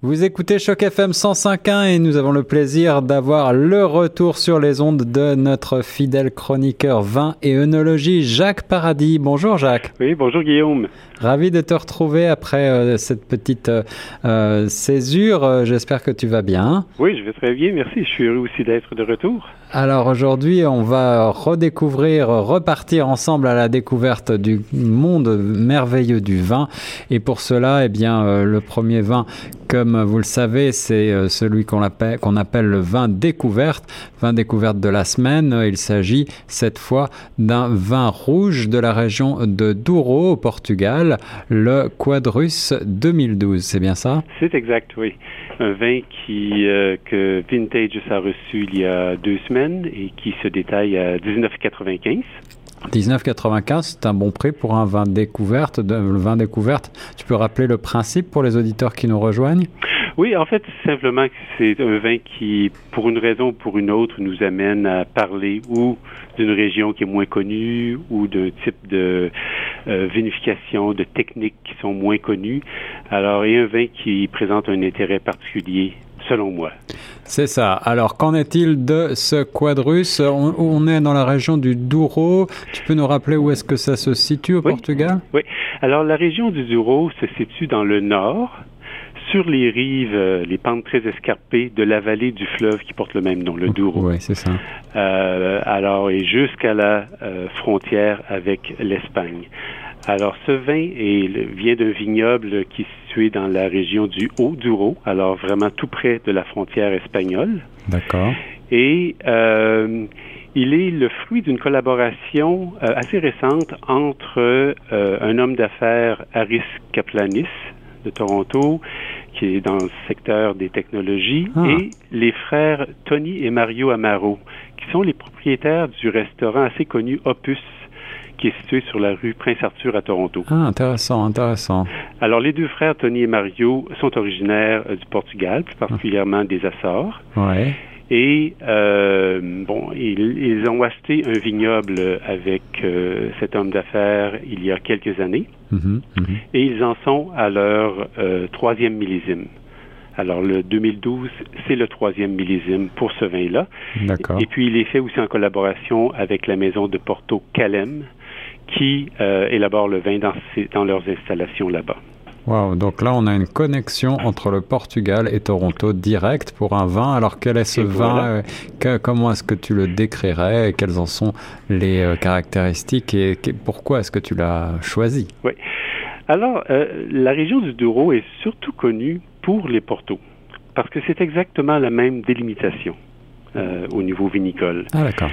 Vous écoutez Choc FM 105.1 et nous avons le plaisir d'avoir le retour sur les ondes de notre fidèle chroniqueur vin et œnologie, Jacques Paradis. Bonjour Jacques. Oui, bonjour Guillaume. Ravi de te retrouver après euh, cette petite euh, euh, césure. J'espère que tu vas bien. Oui, je vais très bien, merci. Je suis heureux aussi d'être de retour. Alors aujourd'hui, on va redécouvrir, repartir ensemble à la découverte du monde merveilleux du vin. Et pour cela, eh bien, le premier vin comme vous le savez, c'est euh, celui qu'on appelle, le vin découverte, vin découverte de la semaine. Il s'agit cette fois d'un vin rouge de la région de Douro au Portugal, le Quadrus 2012. C'est bien ça? C'est exact, oui. Un vin euh, que Vintage a reçu il y a deux semaines et qui se détaille à 19,95. 19,95, c'est un bon prix pour un vin découverte. le vin découverte, tu peux rappeler le principe pour les auditeurs qui nous rejoignent? Oui, en fait, simplement que c'est un vin qui, pour une raison ou pour une autre, nous amène à parler ou d'une région qui est moins connue ou d'un type de euh, vinification, de techniques qui sont moins connues. Alors, a un vin qui présente un intérêt particulier selon moi. C'est ça. Alors, qu'en est-il de ce quadrus on, est dans la région du Douro. Tu peux nous rappeler où est-ce que ça se situe au Portugal? Oui. Alors, la région du Douro se situe dans le nord, sur les rives, euh, les pentes très escarpées de la vallée du fleuve qui porte le même nom, le Douro. Oui, c'est ça. Euh, alors, et jusqu'à la euh, frontière avec l'Espagne. Alors, ce vin vient d'un vignoble qui est situé dans la région du Haut-Douro, alors vraiment tout près de la frontière espagnole. D'accord. Et euh, il est le fruit d'une collaboration euh, assez récente entre euh, un homme d'affaires, Aris Kaplanis, de Toronto, qui est dans le secteur des technologies, ah. et les frères Tony et Mario Amaro, qui sont les propriétaires du restaurant assez connu Opus qui est situé sur la rue Prince-Arthur à Toronto. Ah, intéressant, intéressant. Alors, les deux frères, Tony et Mario, sont originaires euh, du Portugal, plus particulièrement des Açores. Ouais. Et euh, bon, ils, ont acheté un vignoble avec euh, cet homme d'affaires il y a quelques années, mm-hmm, mm-hmm. et ils en sont à leur troisième millésime. Alors, le 2012, c'est le troisième millésime pour ce vin-là. D'accord. Et puis, il est fait aussi en collaboration avec la maison de Porto Calem, qui euh, élaborent le vin dans, dans leurs installations là-bas. Wow, donc là on a une connexion entre le Portugal et Toronto direct pour un vin. Alors quel est ce vin euh, Comment est-ce que tu le décrirais Quelles en sont les euh, caractéristiques et pourquoi est-ce que tu l'as choisi? Oui. Alors la région du Douro est surtout connue pour les portos parce que c'est exactement la même délimitation au niveau vinicole. Ah d'accord.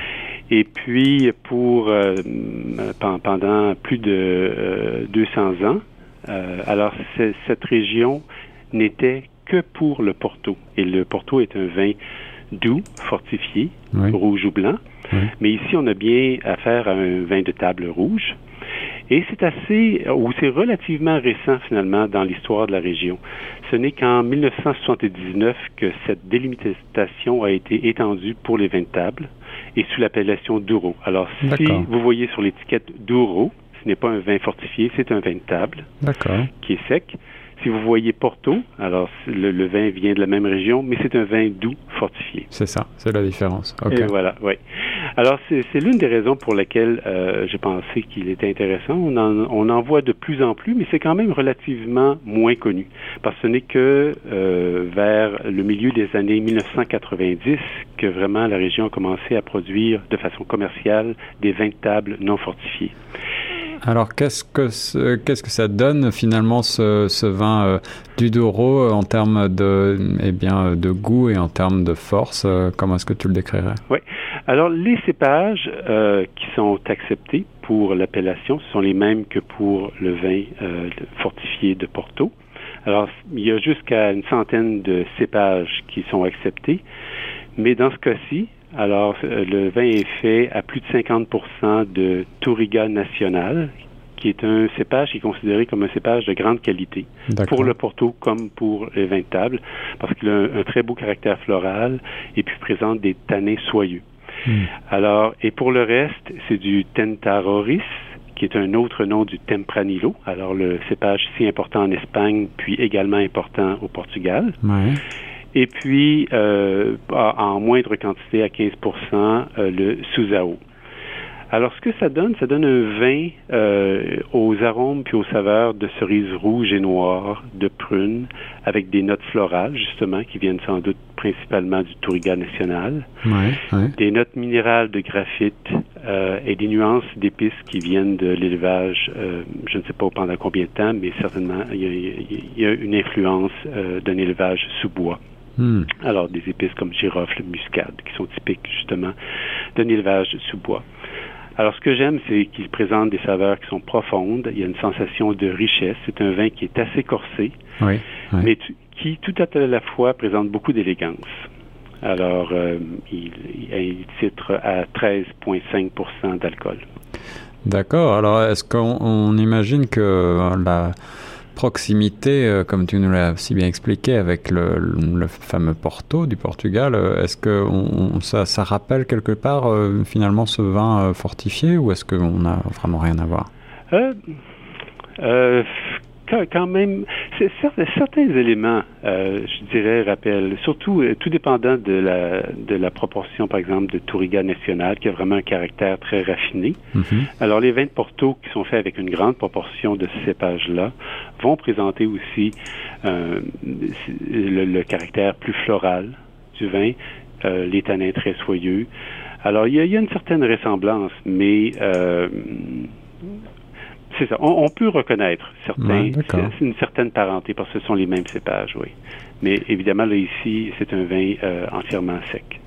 Et puis, pour euh, pendant plus de 200 euh, ans, euh, alors cette région n'était que pour le Porto. Et le Porto est un vin doux, fortifié, rouge ou blanc. Mais ici, on a bien affaire à un vin de table rouge. Et c'est assez, ou c'est relativement récent finalement dans l'histoire de la région. Ce n'est qu'en 1979 que cette délimitation a été étendue pour les vins de table et sous l'appellation Douro. Alors, si vous voyez sur l'étiquette Douro, ce n'est pas un vin fortifié, c'est un vin de table qui est sec. Si vous voyez Porto, alors le, vin vient de la même région, mais c'est un vin doux fortifié. C'est ça, c'est la différence. Et voilà, oui. Alors c'est l'une des raisons pour lesquelles euh, j'ai pensé qu'il était intéressant. On en, on en voit de plus en plus, mais c'est quand même relativement moins connu, parce que ce n'est que euh, vers le milieu des années 1990 que vraiment la région a commencé à produire de façon commerciale des vins de table non fortifiés. Alors, qu'est-ce que, qu'est-ce que ça donne finalement ce, vin euh, du Douro euh, en termes de, eh bien, de goût et en termes de force euh, Comment est-ce que tu le décrirais? Oui. Alors, les cépages qui sont acceptés pour l'appellation sont les mêmes que pour le vin fortifié de Porto. Alors, il y a jusqu'à une centaine de cépages qui sont acceptés. Mais dans ce cas-ci, alors, euh, le vin est fait à plus de 50% de Touriga national, qui est un cépage qui est considéré comme un cépage de grande qualité pour le Porto comme pour les vins de table, parce qu'il a un, très beau caractère floral et puis présente des tanins soyeux. Hmm. Alors, et pour le reste, c'est du Tentaroris, qui est un autre nom du Tempranillo. Alors, le cépage si important en Espagne, puis également important au Portugal. Et puis, euh, en moindre quantité, à 15% euh, le Suzao. Alors, ce que ça donne, ça donne un vin euh, aux arômes puis aux saveurs de cerises rouges et noires, de prunes, avec des notes florales, justement, qui viennent sans doute principalement du Touriga national. Des notes minérales de graphite euh, et des nuances d'épices qui viennent de l'élevage, euh, je ne sais pas pendant combien de temps, mais certainement, il y a, une influence d'un élevage sous bois. Hmm. Alors, des épices comme girofle, muscade, qui sont typiques justement d'un élevage sous bois. Alors, ce que j'aime, c'est qu'il présente des saveurs qui sont profondes. Il y a une sensation de richesse. C'est un vin qui est assez corsé, mais qui, tout à la fois, présente beaucoup d'élégance. Alors, euh, il, il, titre à 13,5% d'alcool. D'accord. Alors, est-ce qu'on imagine que la proximité, euh, comme tu nous l'as si bien expliqué, avec le, fameux Porto du Portugal, euh, est-ce que ça, ça, rappelle quelque part euh, finalement ce vin fortifié ou est-ce qu'on n'a vraiment rien à voir? Quand même, certains éléments, euh, je dirais, rappellent, surtout euh, tout dépendant de la, de la proportion, par exemple, de Touriga national, qui a vraiment un caractère très raffiné. Mm-hmm. Alors, les vins de Porto, qui sont faits avec une grande proportion de ces cépages-là, vont présenter aussi euh, le, caractère plus floral du vin, les tanins très soyeux. Alors, il y, a, il y a une certaine ressemblance, mais c'est ça. On, peut reconnaître certains, c'est une certaine parenté parce que ce sont les mêmes cépages, oui. Mais évidemment, là, ici, c'est un vin euh, entièrement sec.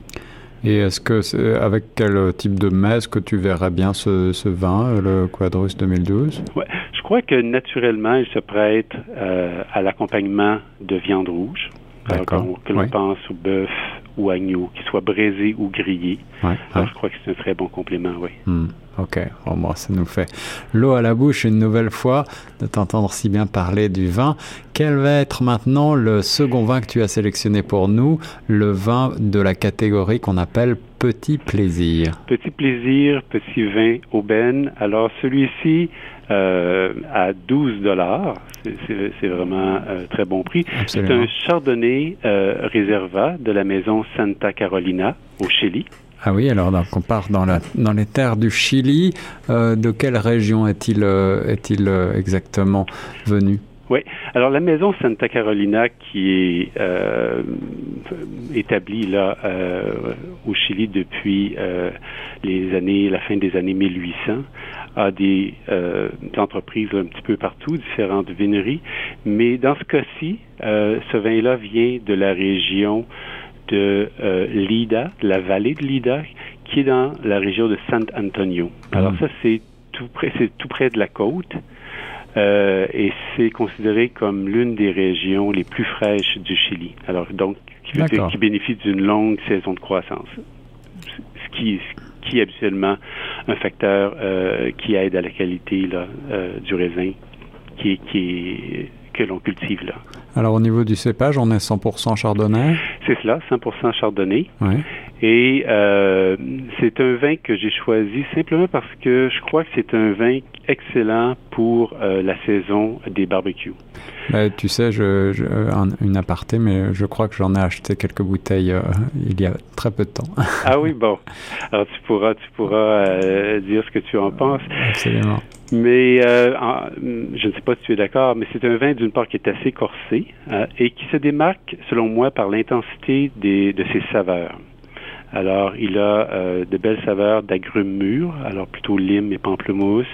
Et est-ce que, avec quel type de messe que tu verrais bien ce, vin, le Quadrus 2012 ouais, crois que naturellement, il se prête euh, à l'accompagnement de viande rouge. Alors, que l'on pense au bœuf ou agneau, qu'il soit braisé ou grillé. Alors, je crois que c'est un très bon complément, oui. Hmm. Ok, bon, moi, ça nous fait l'eau à la bouche une nouvelle fois de t'entendre si bien parler du vin. Quel va être maintenant le second vin que tu as sélectionné pour nous, le vin de la catégorie qu'on appelle Petit Plaisir Petit Plaisir, Petit Vin Aubaine. Alors celui-ci, euh, à 12 dollars. C'est vraiment un euh, très bon prix. C'est un Chardonnay euh, Réserva de la maison Santa Carolina au Chili. Ah oui, alors donc on part dans, la, dans les terres du Chili. Euh, de quelle région est-il euh, est-il euh, exactement venu? Oui. Alors la maison Santa Carolina qui est établie là au Chili depuis les années, la fin des années 1800, a des, entreprises un petit peu partout, différentes vineries. Mais dans ce cas-ci, ce vin-là vient de la région de euh, Lida, de la vallée de Lida, qui est dans la région de San Antonio. Alors hmm. ça, c'est tout près, c'est tout près de la côte. Euh, et c'est considéré comme l'une des régions les plus fraîches du Chili. Alors donc, qui, qui bénéficie d'une longue saison de croissance, ce qui, qui est habituellement un facteur euh, qui aide à la qualité là, euh, du raisin, qui, qui est que l'on cultive là. Alors au niveau du cépage, on est 100% chardonnay? C'est cela, 100% chardonnay. Et euh, c'est un vin que j'ai choisi simplement parce que je crois que c'est un vin excellent pour euh, la saison des barbecues. Ben, tu sais, je, une aparté, mais je crois que j'en ai acheté quelques bouteilles euh, il y a très peu de temps. ah oui, bon. Alors tu pourras, tu pourras dire ce que tu en penses. Absolument. Mais euh, je ne sais pas si tu es d'accord, mais c'est un vin d'une part qui est assez corsé euh, et qui se démarque, selon moi, par l'intensité des, de ses saveurs. Alors, il a euh, de belles saveurs d'agrumes mûrs, alors plutôt lime et pamplemousse,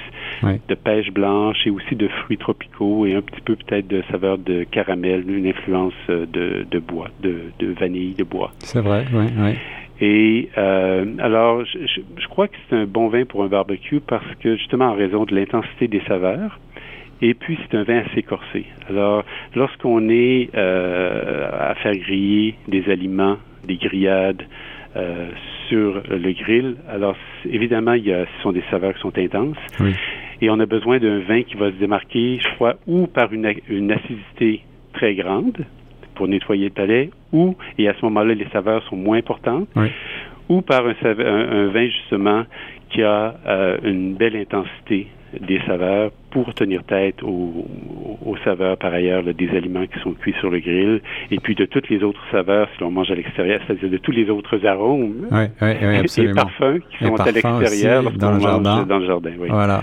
de pêche blanche et aussi de fruits tropicaux et un petit peu peut-être de saveurs de caramel, une influence de, de bois, de, de vanille, de bois. C'est vrai, oui, oui. Et euh, alors, je, je, crois que c'est un bon vin pour un barbecue parce que justement en raison de l'intensité des saveurs. Et puis c'est un vin assez corsé. Alors, lorsqu'on est euh, à faire griller des aliments, des grillades euh, sur le grill, alors évidemment, il y a, ce sont des saveurs qui sont intenses. Oui. Et on a besoin d'un vin qui va se démarquer, je crois, ou par une, une acidité très grande, pour nettoyer le palais, ou, et à ce moment-là, les saveurs sont moins importantes, ou par un, vin justement qui a euh, une belle intensité des saveurs pour tenir tête aux, saveurs par ailleurs des aliments qui sont cuits sur le grill et puis de toutes les autres saveurs si l'on mange à l'extérieur, c'est-à-dire de tous les autres arômes et parfums qui sont à l'extérieur dans le jardin. Dans le jardin Voilà.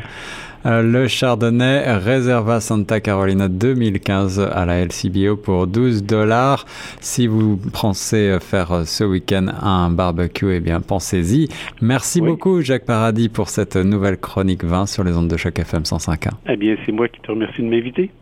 Euh, le Chardonnay Reserva Santa Carolina 2015 à la LCBO pour 12 dollars. Si vous pensez faire ce week-end un barbecue, eh bien pensez-y. Merci beaucoup Jacques Paradis pour cette nouvelle chronique 20 sur les ondes de choc FM 105.1. Eh bien, c'est moi qui te remercie de m'inviter.